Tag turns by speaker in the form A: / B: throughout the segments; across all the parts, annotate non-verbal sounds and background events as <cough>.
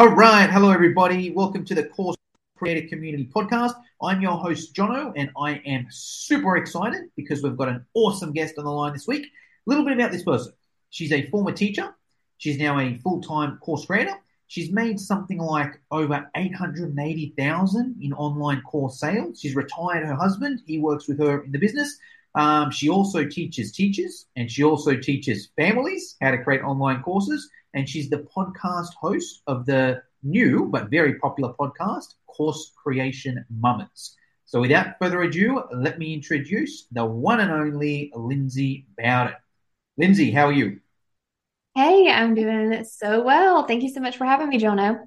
A: All right. Hello, everybody. Welcome to the Course Creator Community Podcast. I'm your host, Jono, and I am super excited because we've got an awesome guest on the line this week. A little bit about this person. She's a former teacher. She's now a full-time course creator. She's made something like over 880,000 in online course sales. She's retired her husband. He works with her in the business. Um, she also teaches teachers and she also teaches families how to create online courses and she's the podcast host of the new but very popular podcast, Course Creation Moments. So without further ado, let me introduce the one and only Lindsay Bowden. Lindsay, how are you?
B: Hey, I'm doing so well. Thank you so much for having me, Jono.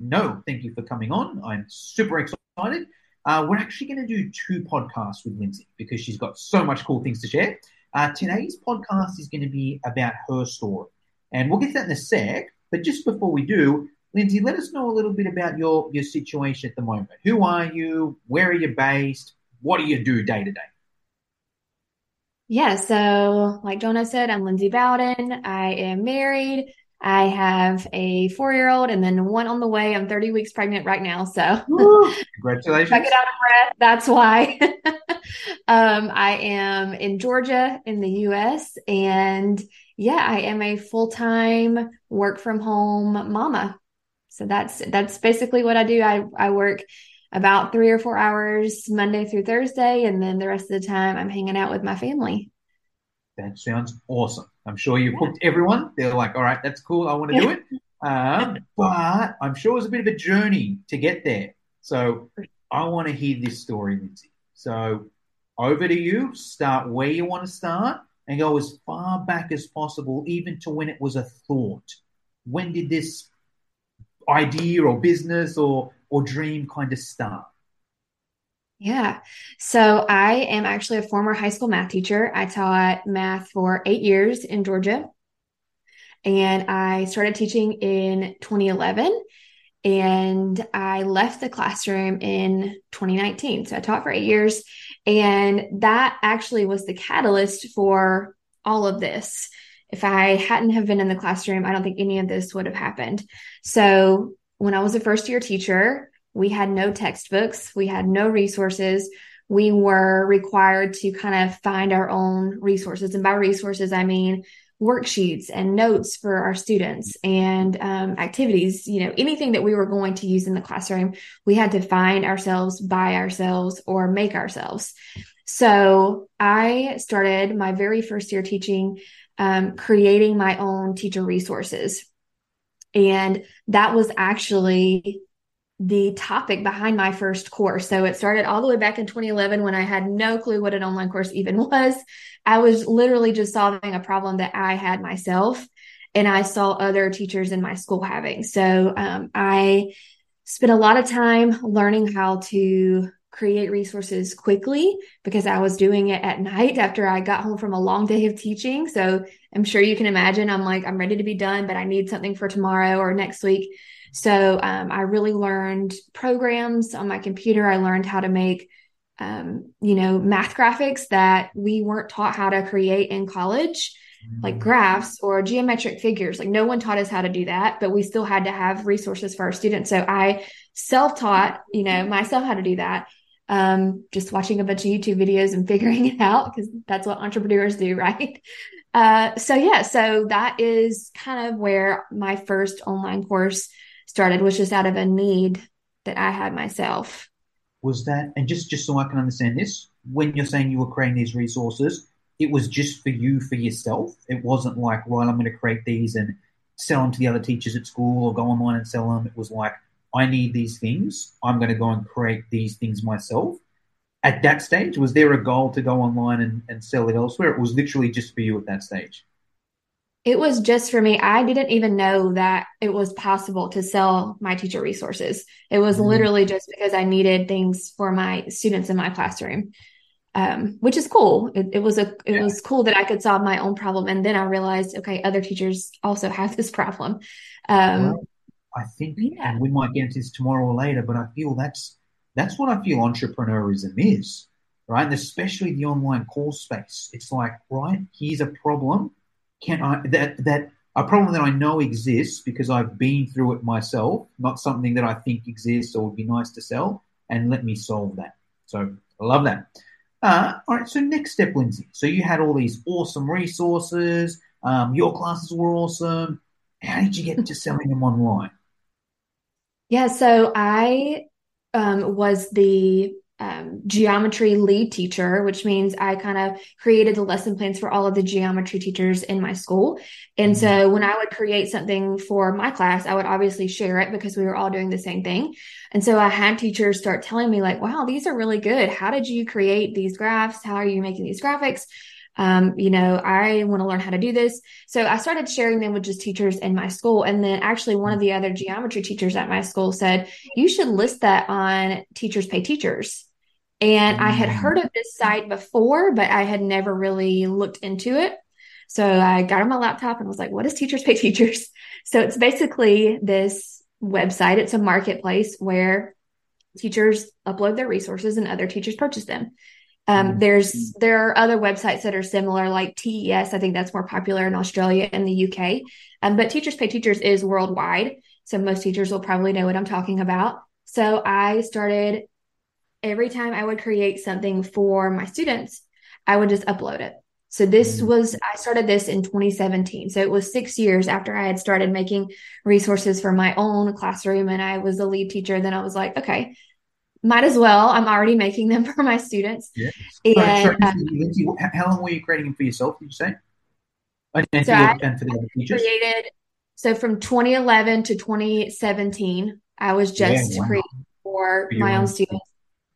A: No, thank you for coming on. I'm super excited. Uh, we're actually going to do two podcasts with Lindsay because she's got so much cool things to share. Uh, today's podcast is going to be about her story. And we'll get to that in a sec. But just before we do, Lindsay, let us know a little bit about your, your situation at the moment. Who are you? Where are you based? What do you do day to day?
B: Yeah, so like Jono said, I'm Lindsay Bowden. I am married. I have a four year old and then one on the way. I'm 30 weeks pregnant right now. So <laughs>
A: congratulations.
B: I get out of breath. That's why. <laughs> um, I am in Georgia in the US and yeah, I am a full-time work from home mama. So that's that's basically what I do. I I work about 3 or 4 hours Monday through Thursday and then the rest of the time I'm hanging out with my family.
A: That sounds awesome. I'm sure you've hooked everyone. They're like, all right, that's cool. I want to do it. Um, but I'm sure it was a bit of a journey to get there. So I want to hear this story, Lindsay. So over to you. Start where you want to start and go as far back as possible, even to when it was a thought. When did this idea or business or or dream kind of start?
B: Yeah. So I am actually a former high school math teacher. I taught math for eight years in Georgia. And I started teaching in 2011 and I left the classroom in 2019. So I taught for eight years and that actually was the catalyst for all of this. If I hadn't have been in the classroom, I don't think any of this would have happened. So when I was a first year teacher, we had no textbooks, we had no resources. We were required to kind of find our own resources. And by resources, I mean worksheets and notes for our students and um, activities, you know, anything that we were going to use in the classroom, we had to find ourselves, buy ourselves, or make ourselves. So I started my very first year teaching, um, creating my own teacher resources. And that was actually the topic behind my first course. So it started all the way back in 2011 when I had no clue what an online course even <laughs> was. I was literally just solving a problem that I had myself and I saw other teachers in my school having. So um, I spent a lot of time learning how to create resources quickly because I was doing it at night after I got home from a long day of teaching. So I'm sure you can imagine I'm like, I'm ready to be done, but I need something for tomorrow or next week. So um, I really learned programs on my computer. I learned how to make, um, you know, math graphics that we weren't taught how to create in college, like mm. graphs or geometric figures. Like no one taught us how to do that, but we still had to have resources for our students. So I self taught, you know, myself how to do that. Um, just watching a bunch of YouTube videos and <laughs> figuring it out because that's what entrepreneurs do, <laughs> right? Uh, so yeah, so that is kind of where my first online course started was just out of a need that I had myself.
A: Was that, and just just so I can understand this, when you're saying you were creating these resources, it was just for you for yourself. It wasn't like, right, I'm going to create these and sell them to the other teachers at school or go online and sell them. It was like, I need these things. I'm going to go and create these things myself. At that stage, was there a goal to go online and, and sell it elsewhere? It was literally just for you at that stage.
B: It was just for me. I didn't even know that it was possible to sell my teacher resources. It was mm-hmm. literally just because I needed things for my students in my classroom, um, which is cool. It, it was a it yeah. was cool that I could solve my own problem, and then I realized, okay, other teachers also have this problem. Um, well,
A: I think, yeah. and we might get into this tomorrow or later, but I feel that's that's what I feel entrepreneurism is, right? And especially the online course space. It's like, right, here's a problem can I that that a problem that I know exists because I've been through it myself, not something that I think exists or would be nice to sell, and let me solve that. So I love that. Uh, all right, so next step, Lindsay. So you had all these awesome resources. Um, your classes were awesome. How did you get to selling them online? <laughs>
B: Yeah, so I um, was the um, geometry lead teacher, which means I kind of created the lesson plans for all of the geometry teachers in my school. And mm-hmm. so when I would create something for my class, I would obviously share it because we were all doing the same thing. And so I had teachers start telling me, like, wow, these are really good. How did you create these graphs? How are you making these graphics? Um, you know, I want to learn how to do this. So I started sharing them with just teachers in my school. And then actually one of the other geometry teachers at my school said, you should list that on Teachers Pay Teachers. And I had mm. heard of this site before, but I had never really looked into it. So I got on my laptop and was like, what is Teachers Pay Teachers? <laughs> So it's basically this website. It's a marketplace where teachers upload their resources and other teachers purchase them. Um, mm. there's there are other websites that are similar, like TES. I think that's more popular in Australia and the UK. Um, but Teachers Pay Teachers is worldwide, so most teachers will probably know what I'm talking about. So I started every time I would create something for my students, I would just upload it. So this mm-hmm. was, I started this in 2017. So it was six years after I had started making resources for my own classroom and I was the lead teacher. Then I was like, okay, might as well. I'm already making them <laughs> for my students.
A: Yeah. And, sorry, um, how long were you creating them for yourself, did you say? And,
B: so for, and for the other teachers? Created, so from 2011 to 2017, I was just yeah, wow. creating for my own students.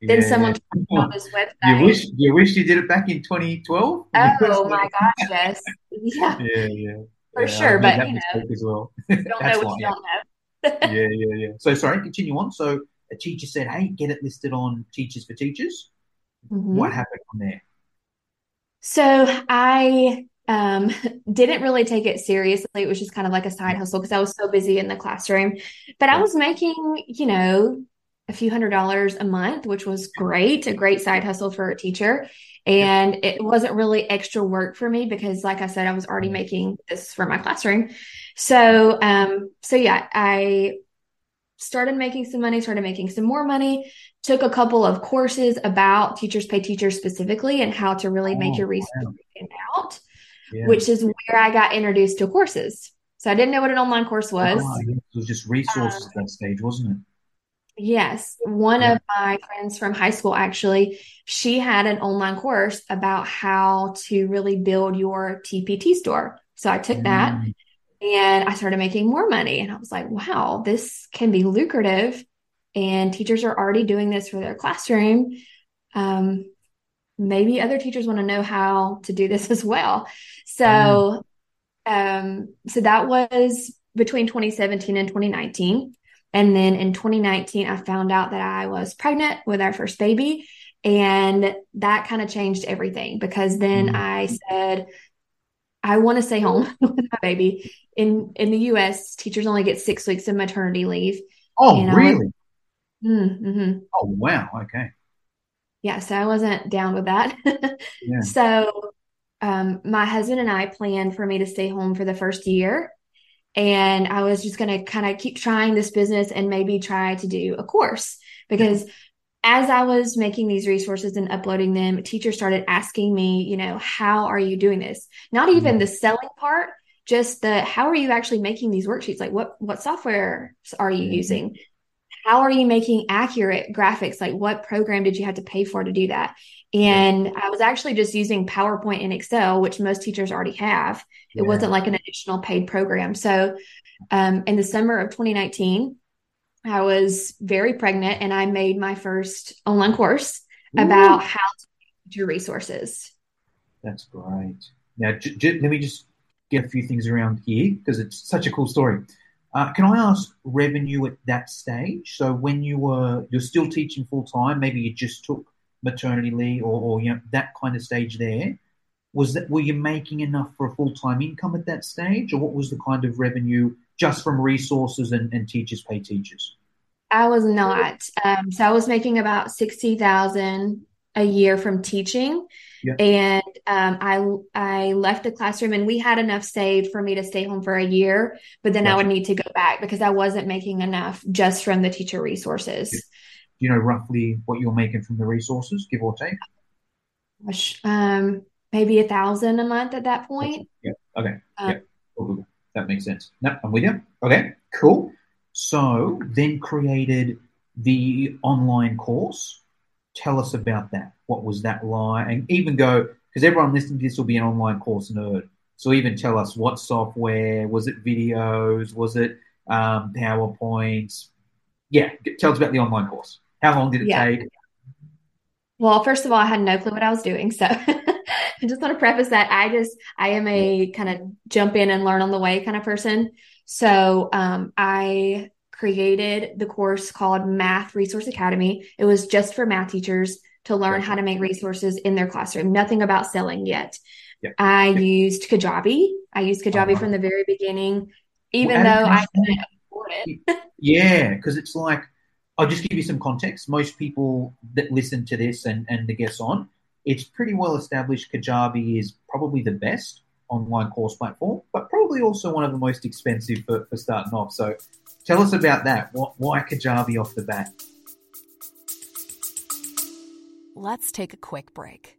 B: Then yeah. someone on this website.
A: You wish you wish you did it back in 2012.
B: Oh my gosh, yes, <laughs>
A: yeah, yeah, yeah,
B: for yeah, sure. But you know, as well. don't know what you
A: don't know. <laughs> yeah, <laughs> yeah, yeah. So sorry, continue on. So a teacher said, "Hey, get it listed on Teachers for Teachers." Mm-hmm. What happened from there?
B: So I um, didn't really take it seriously. It was just kind of like a side hustle because I was so busy in the classroom. But I was making, you know, a few hundred dollars a month, which was great, a great side hustle for a teacher. And it wasn't really extra work for me because, like I said, I was already making this for my classroom. So, um, so yeah, I started making some money, started making some more money, took a couple of courses about teachers pay teachers specifically and how to really make oh, your research wow. out, yeah. which is where I got introduced to courses. So I didn't know what an online course was. Oh,
A: it was just resources um, at that stage, wasn't it?
B: Yes. One yeah. of my friends from high school, actually, she had an online course about how to really build your TPT store. So I took mm. that and I started making more money. And I was like, wow, this can be lucrative. And teachers are already doing this for their classroom. Um, maybe other teachers want to know how to do this <laughs> as well. So, mm. um, so that was between 2017 and 2019. And then in 2019, I found out that I was pregnant with our first baby. And that kind of changed everything because then mm-hmm. I said, I want to stay home <laughs> with my baby. In in the US, teachers only get six weeks of maternity leave.
A: Oh, really?
B: mm-hmm.
A: Oh, wow. Okay.
B: Yeah, so I wasn't down with that. <laughs> yeah. So um, my husband and I planned for me to stay home for the first year and I was just going to kind of keep trying this business and maybe try to do a course because as I was making these resources and uploading them, teachers started asking me, you know, how are you doing this? Not even mm-hmm. the selling part, just the how are you actually making these worksheets? Like what what software are you mm-hmm. using? How are you making accurate graphics? Like what program did you have to pay for to do that? And I was actually just using PowerPoint and Excel, which most teachers already have. It yeah. wasn't like an additional paid program. So, um, in the summer of 2019, I was very pregnant and I made my first online course Ooh. about how to do resources.
A: That's great. Now, j- j- let me just get a few things around here because it's such a cool story. Uh, can I ask revenue at that stage? So when you were you're still teaching full time, maybe you just took maternity leave or, or you know that kind of stage there. Was that were you making enough for a full-time income at that stage? Or what was the kind of revenue just from resources and, and teachers pay teachers?
B: I was not. Um, so i was making about 60000 a year from teaching Yeah. And um, I I left the classroom, and we had enough saved for me to stay home for a year. But then gotcha. I would need to go back because I wasn't making enough just from the teacher resources. Do
A: you know roughly what you're making from the resources, give or take?
B: Um, maybe a thousand a month at that point.
A: Yeah. Okay. Um, yeah. That makes sense. No, I'm with you. Okay. Cool. So then created the online course. Tell us about that. What was that like? And even go, because everyone listening to this will be an online course nerd. So even tell us what software, was it videos, was it um, PowerPoints? Yeah, tell us about the online course. How long did it yeah. take?
B: Well, first of all, I had no clue what I was doing. So <laughs> I just want to preface that I just, I am a kind of jump in and learn on the way kind of person. So um, I created the course called Math Resource Academy. It was just for math teachers to learn how to make resources in their classroom. Nothing about selling yet. Yeah. I yeah. used Kajabi. I used Kajabi uh-huh. from the very beginning, even well, though I couldn't afford
A: it. yeah, because it's like I'll just give you some context. Most people that listen to this and, and the guests on, it's pretty well established Kajabi is probably the best online course platform, but probably also one of the most expensive for, for starting off. So tell us about that. What, why Kajabi off the bat?
C: Let's take a quick break.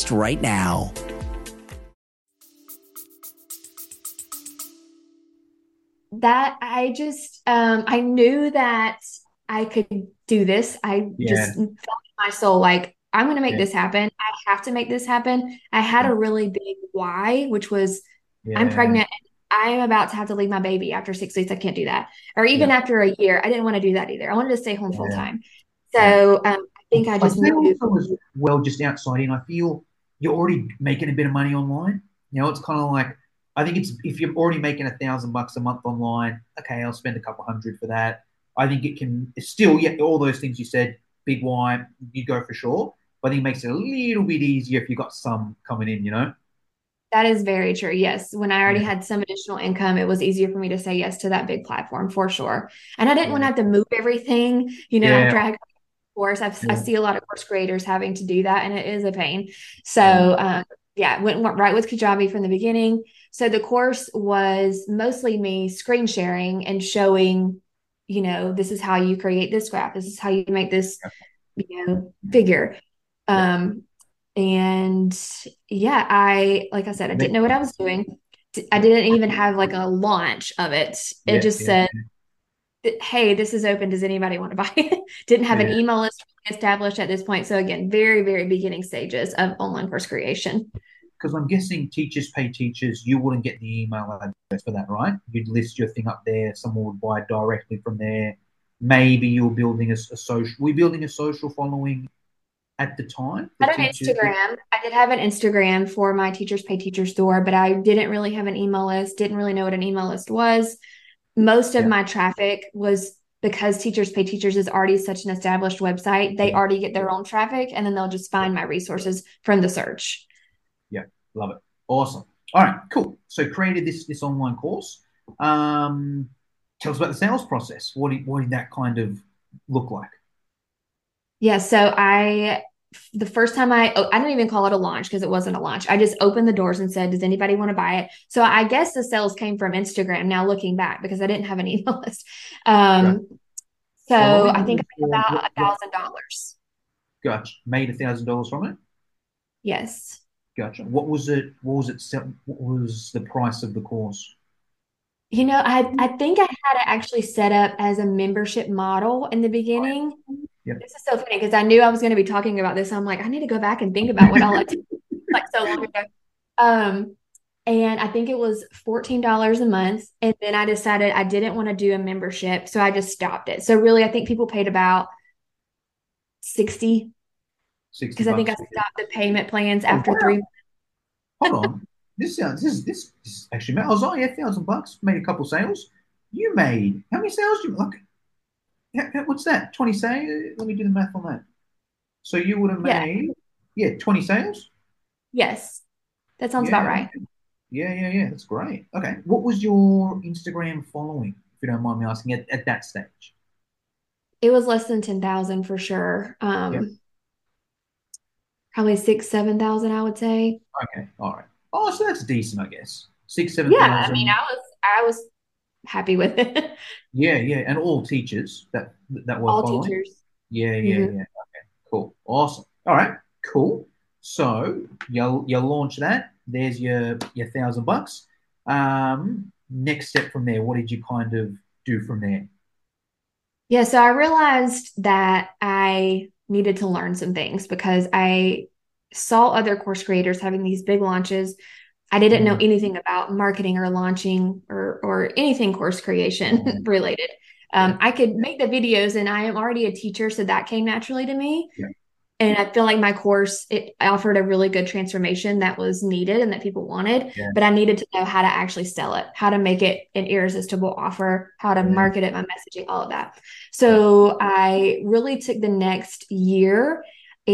D: right now now.
B: That I just, um, I knew that I could do this. I yeah. just felt in my soul like, I'm going to make yeah. this happen. I have to make this happen. I had a really big why, which was yeah. I'm pregnant. I'm about to have to leave my baby after six weeks. I can't do that. Or even yeah. after a year, I didn't want to do that either. I wanted to stay home full time. So um, I think I just I knew.
A: was well just outside, and I feel you're already making a bit of money online. You know, it's kind of like I think it's if you're already making a thousand bucks a month online, okay, I'll spend a couple hundred for that. I think it can still, yeah, all those things you said, big why, you go for sure. But I think it makes it a little bit easier if you've got some coming in, you know?
B: That is very true. Yes. When I already yeah. had some additional income, it was easier for me to say yes to that big platform for sure. And I didn't yeah. want to have to move everything, you know, yeah. after I course. I've, yeah. I see a lot of course creators having to do that, and it is a pain. So, yeah, um, yeah went, went right with Kajabi from the beginning. So the course was mostly me screen sharing and showing, you know, this is how you create this graph. This is how you make this, you know, figure. Um, and yeah, I like I said, I didn't know what I was doing. I didn't even have like a launch of it. It yeah, just yeah, said hey, this is open. Does anybody want to <laughs> buy it? Didn't have yeah. an email list established at this point. So again, very, very beginning stages of online course creation.
A: Because I'm guessing teachers pay teachers, you wouldn't get the email address for that, right? You'd list your thing up there. Someone would buy directly from there. Maybe you're building a, a social. We're building a social following at the time.
B: I had an Instagram. I did have an Instagram for my teachers pay teachers store, but I didn't really have an email list. Didn't really know what an email list was most of yeah. my traffic was because teachers pay teachers is already such an established website they already get their own traffic and then they'll just find my resources from the search.
A: Yeah love it. Awesome. All right cool. So created this this online course. Um tell us about the sales process. What did, what did that kind of look like?
B: Yeah so i the first time I oh, I didn't even call it a launch because it wasn't a launch. I just opened the doors and said, "Does anybody want to buy it?" So I guess the sales came from Instagram. Now looking back, because I didn't have an email <laughs> list, um, so well, I think I about a thousand dollars.
A: Gotcha. Made a thousand dollars from it.
B: Yes.
A: Gotcha. What was it? What was it? What was the price of the course?
B: You know, I I think I had it actually set up as a membership model in the beginning. Yep. This is so funny because I knew I was going to be talking about this. I'm like, I need to go back and think about what I did <laughs> like so long ago. Um, and I think it was $14 a month. And then I decided I didn't want to do a membership. So I just stopped it. So really, I think people paid about 60
A: 60
B: because I think I stopped the payment plans
A: Oh,
B: after
A: wow.
B: three.
A: Hold on. This sounds this this, this actually made I was only a thousand bucks, made a couple sales. You made how many sales you like what's that? 20 sales? Let me do the math on that. So you would have made yeah, 20 sales?
B: Yes, that sounds
A: Yeah.
B: about right.
A: Yeah, yeah, yeah. That's great. Okay. What was your Instagram following, if you don't mind me asking, at, at that stage?
B: It was less than 10,000 for sure. Um,
A: Yeah.
B: probably six, 7,000, I would say.
A: Okay, all right. Oh, so that's decent, I guess. Six, seven
B: Yeah,
A: thousand.
B: I mean, I was I was happy with it.
A: Yeah, yeah, and all teachers that that were
B: All
A: following.
B: teachers.
A: Yeah, yeah,
B: Mhm.
A: yeah. Okay, cool, awesome. All right, cool. So you you launch that. There's your your thousand bucks. Um, next step from there. What did you kind of do from there?
B: Yeah, so I realized that I needed to learn some things because I saw other course creators having these big launches. I didn't know
A: Mhm.
B: anything about marketing or launching or or anything course creation
A: Mhm. <laughs>
B: related. Um, I could make the videos, and I am already a teacher, so that came naturally to me.
A: Yeah.
B: And I feel like my course it offered a really good transformation that was needed and that people wanted,
A: Yeah.
B: but I needed to know how to actually sell it, how to make it an irresistible offer, how to
A: Yeah.
B: market it, my messaging, all of that. So I really took the next year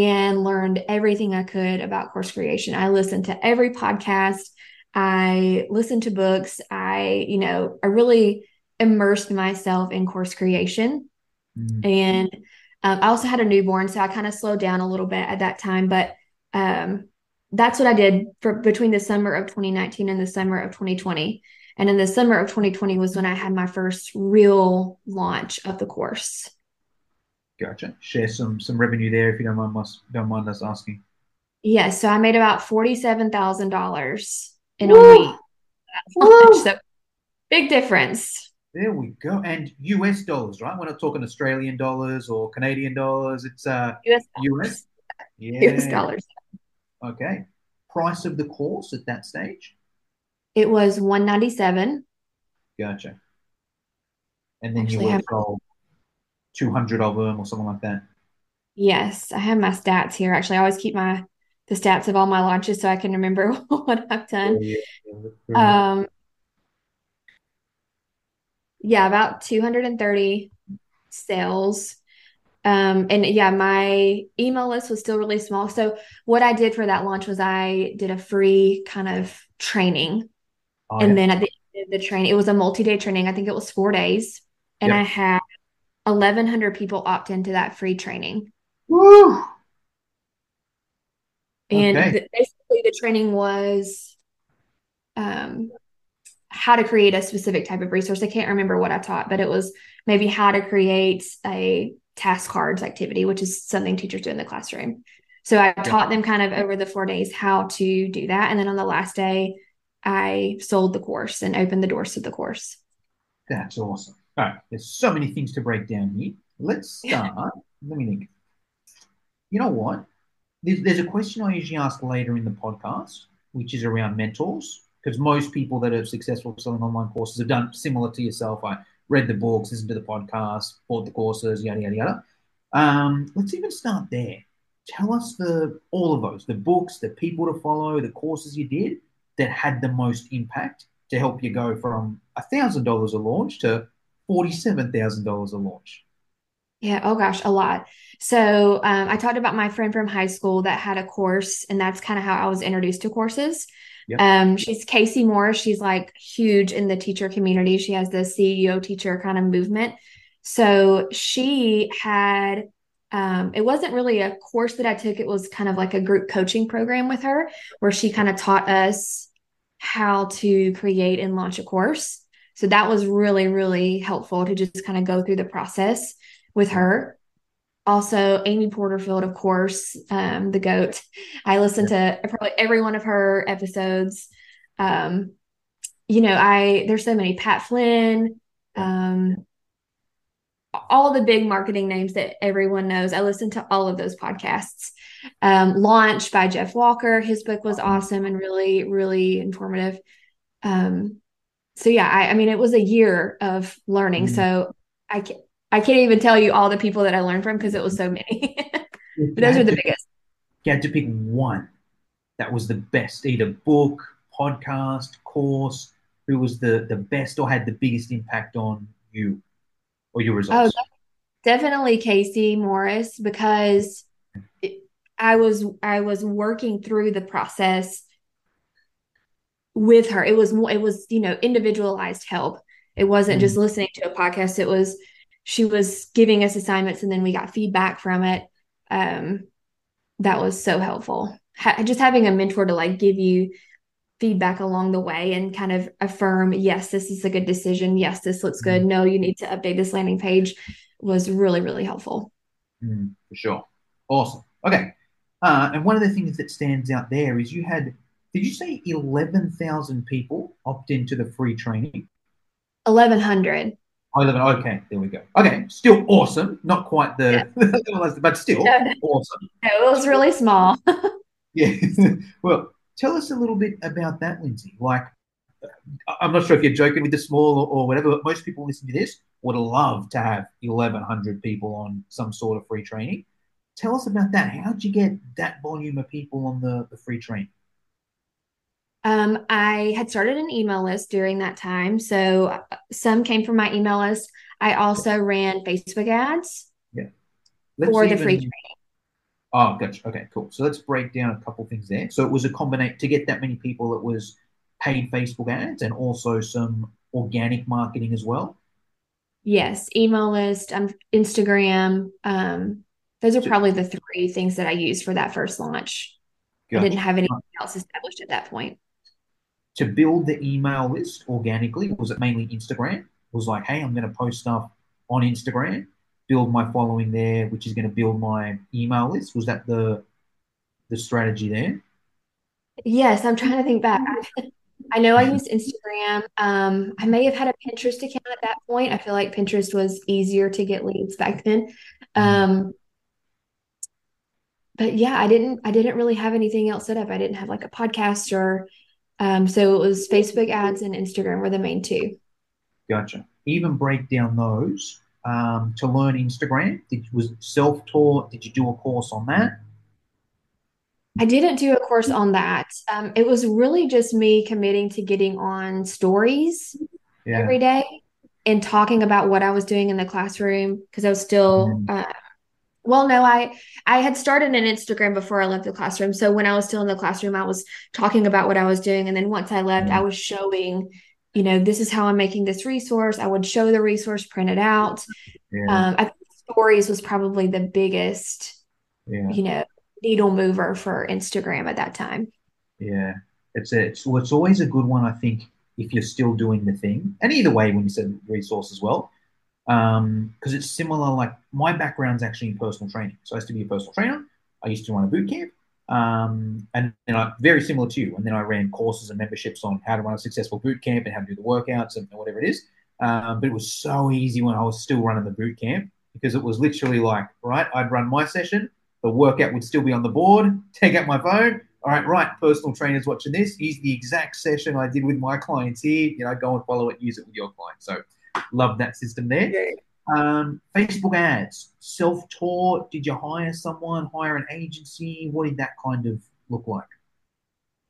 B: and learned everything I could about course creation. I listened to every podcast, I listened to books, I, you know, I really immersed myself in course creation.
A: Mm,
B: And um, I also had a newborn, so I kind of slowed down a little bit at that time. But um, that's what I did for between the summer of 2019 and the summer of 2020. And in the summer of 2020 was when I had my first real launch of the course.
A: Gotcha. Share some some revenue there if you don't mind us don't mind us asking.
B: Yes, so I made about $47,000 in a
A: Woo!
B: week. That. <laughs> So big difference.
A: There we go. And US dollars, right? We're not talking Australian dollars or Canadian dollars. It's uh
B: US
A: US.
B: dollars.
A: Yeah.
B: US dollars.
A: Okay. Price of the course at that stage?
B: It was 197.
A: Gotcha. And then
B: Actually,
A: you would
B: I
A: have
B: have-
A: sold 200 of them or something like that.
B: Yes, I have my stats here. Actually, I always keep my the stats of all my launches so I can remember <laughs> what I've done.
A: Yeah, yeah.
B: Um, yeah, about 230 sales. Um, and yeah, my email list was still really small. So what I did for that launch was I did a free kind of training.
A: Oh,
B: And
A: yeah.
B: then at the end of the training, it was a multi-day training. I think it was four days. And
A: Yep.
B: I had 1,100 people opt into that free training.
A: Woo!
B: And
A: Okay.
B: the, basically, the training was um, how to create a specific type of resource. I can't remember what I taught, but it was maybe how to create a task cards activity, which is something teachers do in the classroom. So I taught them kind of over the four days how to do that. And then on the last day, I sold the course and opened the doors to the course.
A: That's awesome. All right, there's so many things to break down here. Let's <laughs> start. Let me think. You know what? There's, there's a question I usually ask later in the podcast, which is around mentors, because most people that are successful selling online courses have done similar to yourself. I read the books, listened to the podcast, bought the courses, yada yada yada. Um, let's even start there. Tell us the all of those, the books, the people to follow, the courses you did that had the most impact to help you go from thousand dollars a launch to forty-seven thousand dollars a launch.
B: Yeah, oh gosh, a lot. So um, I talked about my friend from high school that had a course, and that's kind of how I was introduced to courses.
A: Yep.
B: Um, she's Kayse Morris. She's like huge in the teacher community. She has the CEO teacher kind of movement. So she had, um, it wasn't really a course that I took, it was kind of like a group coaching program with her where she kind of taught us how to create and launch a course. So that was really, really helpful to just kind of go through the process with her. Also, Amy Porterfield, of course, um, the GOAT. I listened to probably every one of her episodes. Um, you know, I there's so many Pat Flynn, um, all the big marketing names that everyone knows. I listened to all of those podcasts. Um, Launch by Jeff Walker. His book was awesome and really, really informative. Um, so yeah, I, I mean, it was a year of learning.
A: Mhm.
B: So I can't, I can't even tell you all the people that I learned from because it was so many. <laughs> but those are the biggest.
A: you had to pick one that was the best, either book, podcast, course, who was the, the best or had the biggest impact on you or your results?
B: Oh, definitely Kayse Morris because I was I was working through the process with her. It was more it was, you know, individualized help. It wasn't mm-hmm. just listening to a podcast. It was she was giving us assignments and then we got feedback from it. Um that was so helpful. Ha- just having a mentor to like give you feedback along the way and kind of affirm, yes, this is a good decision. Yes, this looks good. Mm-hmm. No, you need to update this landing page was really, really helpful.
A: Mm, for sure. Awesome. Okay. Uh, and one of the things that stands out there is you had, did you say 11,000 people opt into the free training?
B: 1,100.
A: Oh, 11. Okay, there we go. Okay, still awesome. Not quite the, yeah. <laughs> but still no, no. awesome.
B: No, it was really small. <laughs>
A: yeah. <laughs> well, tell us a little bit about that, Lindsay. Like, I'm not sure if you're joking with the small or, or whatever, but most people listening to this would love to have 1,100 people on some sort of free training. Tell us about that. How did you get that volume of people on the, the free training?
B: Um, I had started an email list during that time. So uh, some came from my email list. I also ran Facebook ads
A: yeah.
B: Let's for even, the free training.
A: Oh, gotcha. Okay, cool. So let's break down a couple things there. So it was a combination to get that many people. It was paid Facebook ads and also some organic marketing as well.
B: Yes, email list, um, Instagram. Um, those are probably the three things that I used for that first launch. Gotcha. I didn't have anything else established at that point.
A: To build the email list organically, was it mainly Instagram? It was like, hey, I'm going to post stuff on Instagram, build my following there, which is going to build my email list. Was that the the strategy there?
B: Yes, I'm trying to think back. I know I used Instagram. Um, I may have had a Pinterest account at that point. I feel like Pinterest was easier to get leads back then. Mm-hmm. Um, but yeah, I didn't I didn't really have anything else set up. I didn't have like a podcast or um, so it was Facebook ads and Instagram were the main two.
A: Gotcha. Even break down those um, to learn Instagram. Did was self taught? Did you do a course on that?
B: I didn't do a course on that. Um, it was really just me committing to getting on stories yeah. every day and talking about what I was doing in the classroom because I was still. Mm. Uh, well, no, I I had started an Instagram before I left the classroom. So when I was still in the classroom, I was talking about what I was doing, and then once I left, mm. I was showing, you know, this is how I'm making this resource. I would show the resource, print it out. Yeah. Um, I think stories was probably the biggest, yeah. you know, needle mover for Instagram at that time.
A: Yeah, it's a, it's, it's always a good one, I think, if you're still doing the thing. And either way, when you said resource as well, because um, it's similar. Like my background's actually in personal training, so I used to be a personal trainer. I used to run a boot camp, um, and then I very similar to you. And then I ran courses and memberships on how to run a successful boot camp and how to do the workouts and whatever it is. Um, but it was so easy when I was still running the boot camp because it was literally like, right, I'd run my session, the workout would still be on the board. <laughs> Take out my phone. All right, right. Personal trainers watching this. Here's the exact session I did with my clients here. You know, go and follow it, use it with your clients. So, love that system there. Yeah. Um, Facebook ads, self taught. Did you hire someone, hire an agency? What did that kind of look like?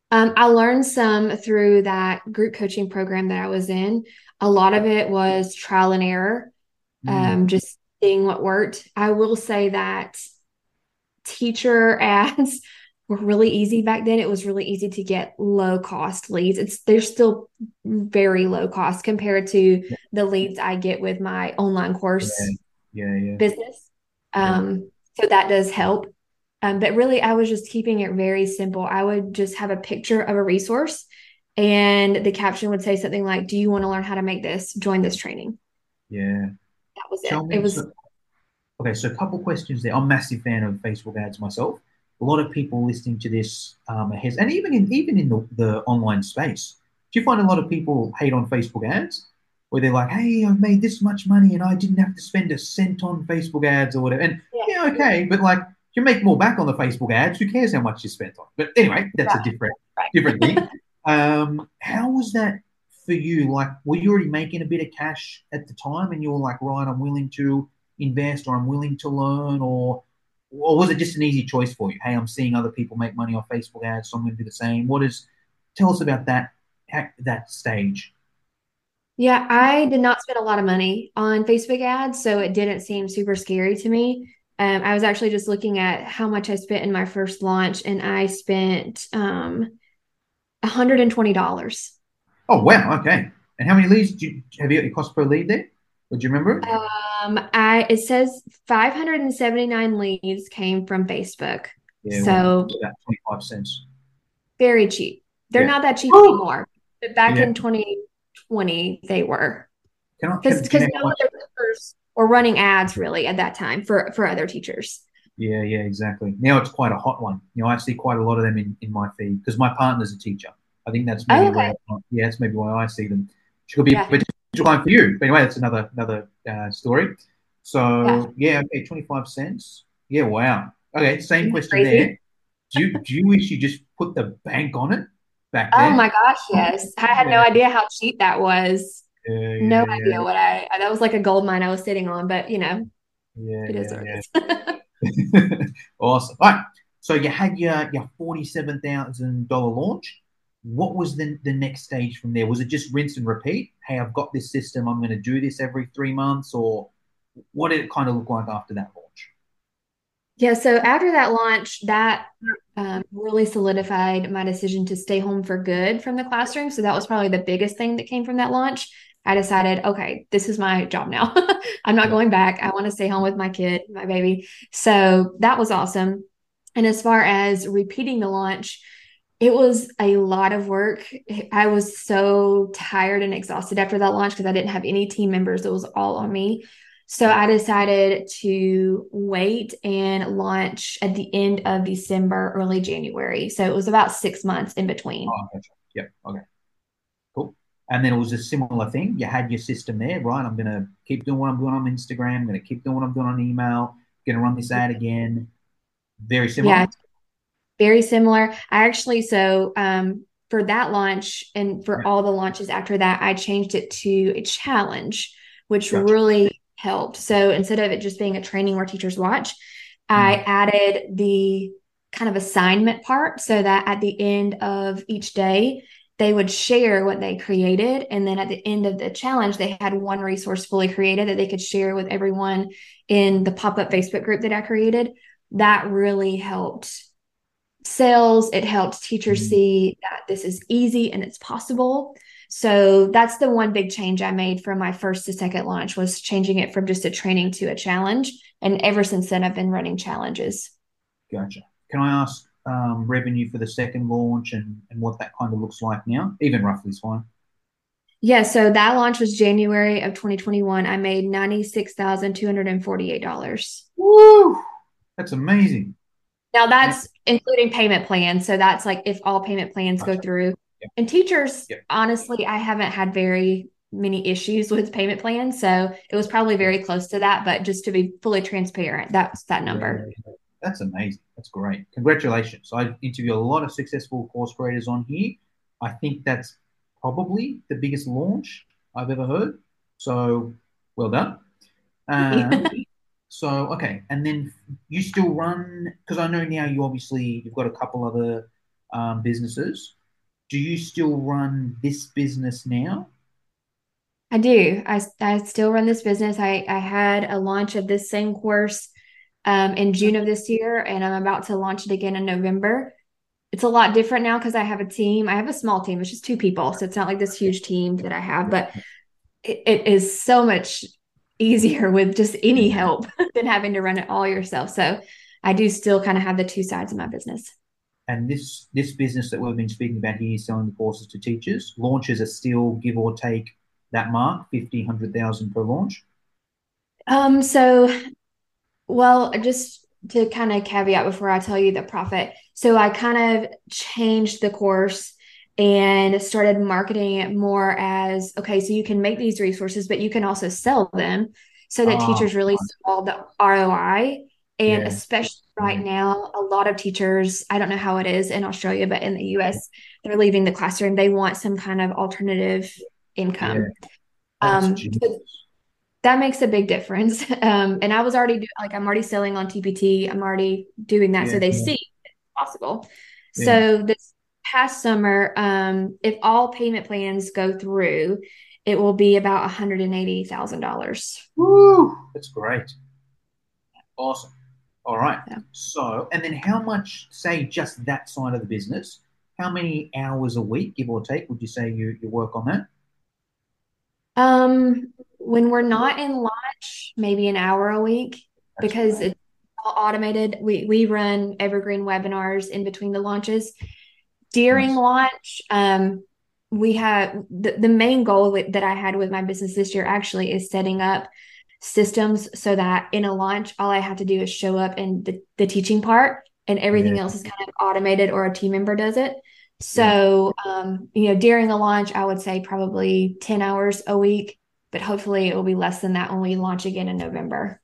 B: Um, I learned some through that group coaching program that I was in. A lot of it was trial and error, mm. um, just seeing what worked. I will say that teacher <laughs> ads were really easy back then. It was really easy to get low cost leads. It's they're still very low cost compared to the leads I get with my online course
A: yeah. Yeah, yeah.
B: business. Um, so that does help. Um, but really, I was just keeping it very simple. I would just have a picture of a resource, and the caption would say something like, "Do you want to learn how to make this? Join this training."
A: Yeah,
B: that was Tell it. It was.
A: So, Okay, so a couple questions there. I'm a massive fan of Facebook ads myself. A lot of people listening to this um, has, and even in even in the, the online space, do you find a lot of people hate on Facebook ads? Where they're like, "Hey, I've made this much money and I didn't have to spend a cent on Facebook ads or whatever." And yeah, yeah okay, but like you make more back on the Facebook ads. Who cares how much you spent on? But anyway, that's right. a different right. different thing. <laughs> um, how was that for you? Like, were you already making a bit of cash at the time, and you were like, "Right, I'm willing to." invest or I'm willing to learn or or was it just an easy choice for you? Hey, I'm seeing other people make money off Facebook ads, so I'm going to do the same. What is? Tell us about that that stage.
B: Yeah, I did not spend a lot of money on Facebook ads, so it didn't seem super scary to me. Um, I was actually just looking at how much I spent in my first launch, and I spent um, $120.
A: Oh wow! Okay. And how many leads do you have you got your cost per lead there? Would you remember?
B: Um, I it says 579 leads came from Facebook.
A: Yeah,
B: so
A: well, about 25 cents.
B: very cheap. They're
A: Yeah.
B: not that cheap
A: Oh.
B: anymore. But back
A: Yeah.
B: in 2020, they were. Because
A: Can, can
B: because
A: I
B: no other workers were running ads really at that time for for other teachers.
A: yeah, yeah, exactly. Now it's quite a hot one. You know, I see quite a lot of them in, in my feed because my partner's a teacher. I think that's maybe
B: Oh, okay.
A: why. Yeah, that's maybe why I see them. She could be
B: Yeah.
A: a client for you. But anyway, that's another another uh, story. So yeah, okay, 25 cents. Yeah, wow. Okay, same question
B: crazy?
A: there. Do you, do you wish you just put the bank on it back then?
B: Oh my gosh, yes. I had no idea how cheap that was.
A: Yeah,
B: No
A: yeah,
B: idea what I that was like a gold mine I was sitting on, but you know,
A: Yeah,
B: it is
A: yeah, yeah.
B: it is.
A: awesome. All right. So you had your your forty-seven thousand dollar launch. What was the the next stage from there? Was it just rinse and repeat? Hey, I've got this system. I'm going to do this every three months, or what did it kind of look like after that launch?
B: Yeah, so after that launch, that um, really solidified my decision to stay home for good from the classroom. So that was probably the biggest thing that came from that launch. I decided, okay, this is my job now. <laughs> I'm not going back. I want to stay home with my kid, my baby. So that was awesome. And as far as repeating the launch, it was a lot of work. I was so tired and exhausted after that launch because I didn't have any team members. It was all on me. So I decided to wait and launch at the end of December, early January. So it was about six months in between.
A: Oh, gotcha. Yep. Okay. Cool. And then it was a similar thing. You had your system there, right? I'm going to keep doing what I'm doing on Instagram. I'm going to keep doing what I'm doing on email. Going to run this ad again. Very similar.
B: Yeah, very similar. I actually, so um, for that launch and for all the launches after that, I changed it to a challenge, which
A: Gotcha.
B: really helped. So instead of it just being a training where teachers watch, I added the kind of assignment part so that at the end of each day, they would share what they created. And then at the end of the challenge, they had one resource fully created that they could share with everyone in the pop up Facebook group that I created. That really helped sales. It helped teachers
A: Mhm.
B: see that this is easy and it's possible. So that's the one big change I made from my first to second launch was changing it from just a training to a challenge. And ever since then, I've been running challenges.
A: Gotcha. Can I ask um, revenue for the second launch and, and what that kind of looks like now? Even roughly is fine.
B: Yeah, so that launch was January of 2021. I made $96,248.
A: Woo! That's amazing.
B: Now that's including payment plans. So that's like if all payment plans go through.
A: Yep.
B: And teachers,
A: Yep.
B: honestly, I haven't had very many issues with payment plans. So it was probably very close to that. But just to be fully transparent, that's that number.
A: That's amazing. That's great. Congratulations. I interview a lot of successful course creators on here. I think that's probably the biggest launch I've ever heard. So well done. <laughs> Um, so okay, and then you still run because I know now you obviously you've got a couple other um, businesses. Do you still run this business now?
B: I do. I, I still run this business. I, I had a launch of this same course um, in June of this year, and I'm about to launch it again in November. It's a lot different now because I have a team. I have a small team. It's just two people. So it's not like this huge team that I have, but it, it is so much easier <laughs> with just any help <laughs> than having to run it all yourself. So I do still kind of have the two sides of my business.
A: And this this business that we've been speaking about here, selling the courses to teachers, launches are still give or take that mark, 50, 100,000 per launch.
B: Um, so, well, just to kind of caveat before I tell you the profit. So I kind of changed the course and started marketing it more as okay, so you can make these resources, but you can also sell them so that
A: Ah,
B: teachers really saw the ROI. And
A: Yeah.
B: especially right
A: Mhm.
B: now, a lot of teachers, I don't know how it is in Australia, but in the US, they're leaving the classroom. They want some kind of alternative income.
A: That's
B: Um, so that makes a big difference. <laughs> Um, and I was already do, like I'm already selling on TPT. I'm already doing that,
A: Yeah,
B: so they
A: yeah.
B: see it's possible.
A: Yeah.
B: So this past summer, um, if all payment plans go through, it will be about one hundred and eighty thousand dollars.
A: Woo! That's great. Awesome. All right.
B: Yeah.
A: So, and then how much, say, just that side of the business, how many hours a week, give or take, would you say you, you work on that?
B: Um, when we're not in launch, maybe an hour a week
A: That's
B: because
A: great.
B: it's all automated. We we run evergreen webinars in between the launches. During
A: Nice.
B: launch, um, we have the, the main goal with, that I had with my business this year actually is setting up systems so that in a launch, all I have to do is show up in the, the teaching part and everything
A: Yeah.
B: else is kind of automated or a team member does it. So, um, you know, during a launch, I would say probably 10 hours a week, but hopefully it will be less than that when we launch again in November.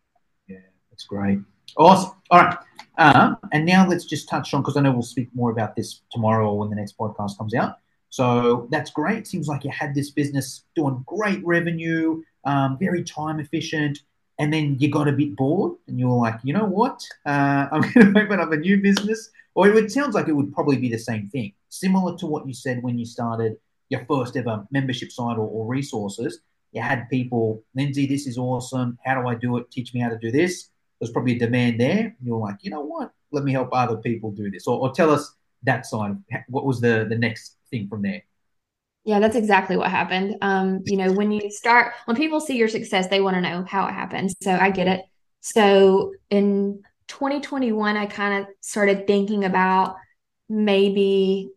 A: Yeah, that's great. Awesome. All right. Um, and now let's just touch on because I know we'll speak more about this tomorrow or when the next podcast comes out. So that's great. Seems like you had this business doing great revenue, um, very time efficient, and then you got a bit bored and you were like, you know what? Uh, <laughs> I'm going to open up a new business. Or it, sounds like it would probably be the same thing, similar to what you said when you started your first ever membership site or, or resources. You had people, Lindsay, this is awesome. How do I do it? Teach me how to do this there's probably a demand there. You're like, you know what? Let me help other people do this, or, or tell us that side. What was the the next thing from there?
B: Yeah, that's exactly what happened. Um, you know, when you start, when people see your success, they want to know how it happened. So I get it. So in 2021, I kind of started thinking about maybe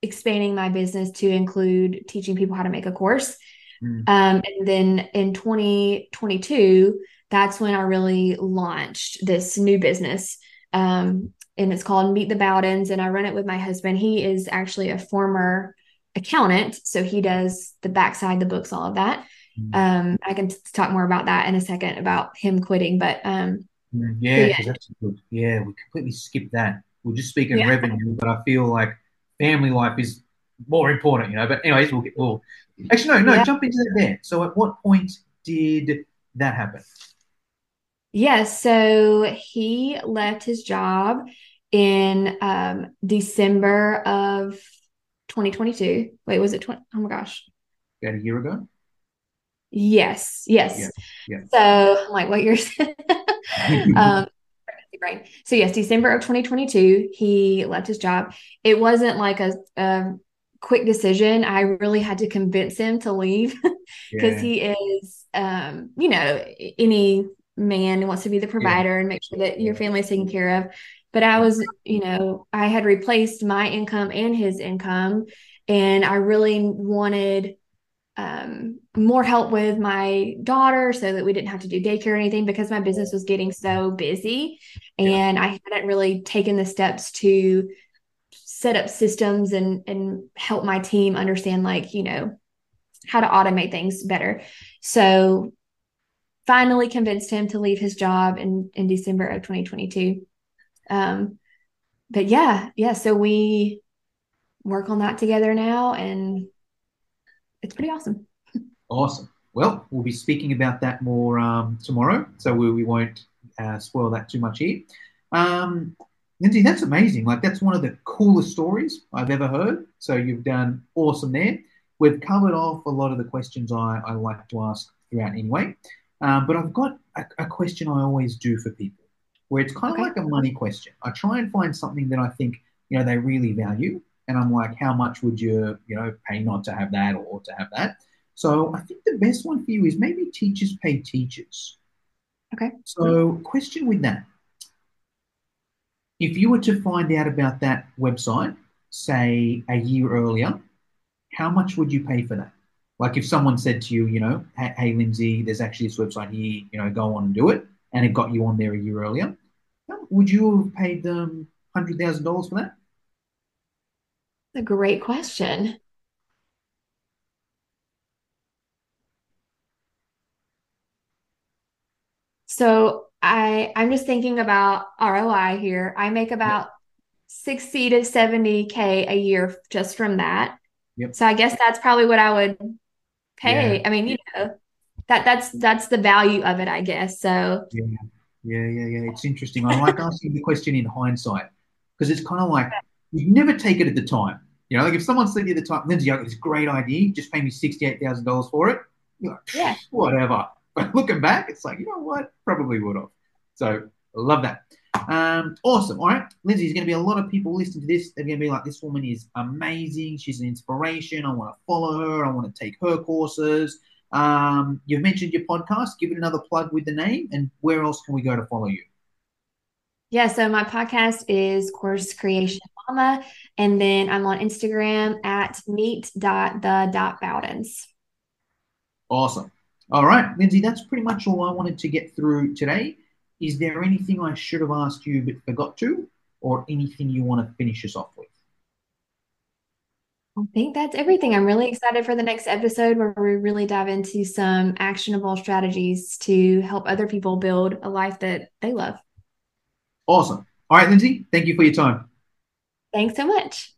B: expanding my business to include teaching people how to make a course.
A: Mm.
B: Um, and then in 2022, that's when I really launched this new business. Um, and it's called Meet the Bowdens. And I run it with my husband. He is actually a former accountant. So he does the backside, the books, all of that.
A: Mm.
B: Um, I can talk more about that in a second about him quitting. But um,
A: Yeah,
B: yeah.
A: that's good. Yeah, we completely skipped that. We're just speaking
B: Yeah.
A: revenue, but I feel like family life is more important, you know. But anyways, we'll get we'll actually no, no,
B: Yeah.
A: jump into that there. So at what point did that happen?
B: Yeah, so he left his job in um, December of 2022. Wait, was it 20? Oh my gosh.
A: About a year ago.
B: Yes, yes.
A: Yeah.
B: So I'm like, what year it? <laughs> um, brain. So yes, December of 2022, he left his job. It wasn't like a, a quick decision. I really had to convince him to leave <laughs> because
A: Yeah.
B: he is, um, you know, any man who wants to be the provider and make sure that your family is taken care of. But I was, you know, I had replaced my income and his income, and I really wanted um, more help with my daughter so that we didn't have to do daycare or anything because my business was getting so busy. And I hadn't really taken the steps to set up systems and and help my team understand like you know how to automate things better. So finally convinced him to leave his job in in December of 2022. Um, but yeah, yeah. So we work on that together now, and it's pretty awesome.
A: Awesome. Well, we'll be speaking about that more um, tomorrow, so we, we won't uh, spoil that too much here. Um, Lindsay, that's amazing. Like, that's one of the coolest stories I've ever heard. So, you've done awesome there. We've covered off a lot of the questions I, I like to ask throughout anyway. Um, but I've got a, a question I always do for people where it's kind of
B: Okay.
A: like a money question. I try and find something that I think, you know, they really value. And I'm like, how much would you, you know, pay not to have that or to have that? So I think the best one for you is maybe teachers pay teachers.
B: Okay.
A: So, question with that. If you were to find out about that website, say a year earlier, how much would you pay for that? Like if someone said to you, you know, hey, hey Lindsay, there's actually this website here, you know, go on and do it, and it got you on there a year earlier, um, would you have paid them hundred thousand dollars for that?
B: a great question. So I I'm just thinking about ROI here. I make about 60 to 70K a year just from that.
A: Yep.
B: So I guess that's probably what I would pay.
A: Yeah.
B: I mean, you know, that that's that's the value of it, I guess. So
A: yeah, yeah, yeah, yeah. It's interesting. I like asking the question in hindsight because it's kind of like you never take it at the time. You know, like if someone said to you at the time, Lindsay, I got this great idea, just pay me sixty-eight thousand dollars for it. You're like,
B: yeah,
A: whatever. <laughs> But looking back, it's like, you know what? Probably would have. So love that. Um, awesome. All right. Lindsay, there's going to be a lot of people listening to this. They're going to be like, this woman is amazing. She's an inspiration. I want to follow her. I want to take her courses. Um, you've mentioned your podcast. Give it another plug with the name. And where else can we go to follow you?
B: Yeah, so my podcast is Course Creation Mama, and then I'm on Instagram at meet.the.bowdens.
A: Awesome. All right, Lindsay, that's pretty much all I wanted to get through today. Is there anything I should have asked you but forgot to, or anything you want to finish us off with?
B: I think that's everything. I'm really excited for the next episode where we really dive into some actionable strategies to help other people build a life that they love.
A: Awesome. All right, Lindsay, thank you for your time.
B: Thanks so much.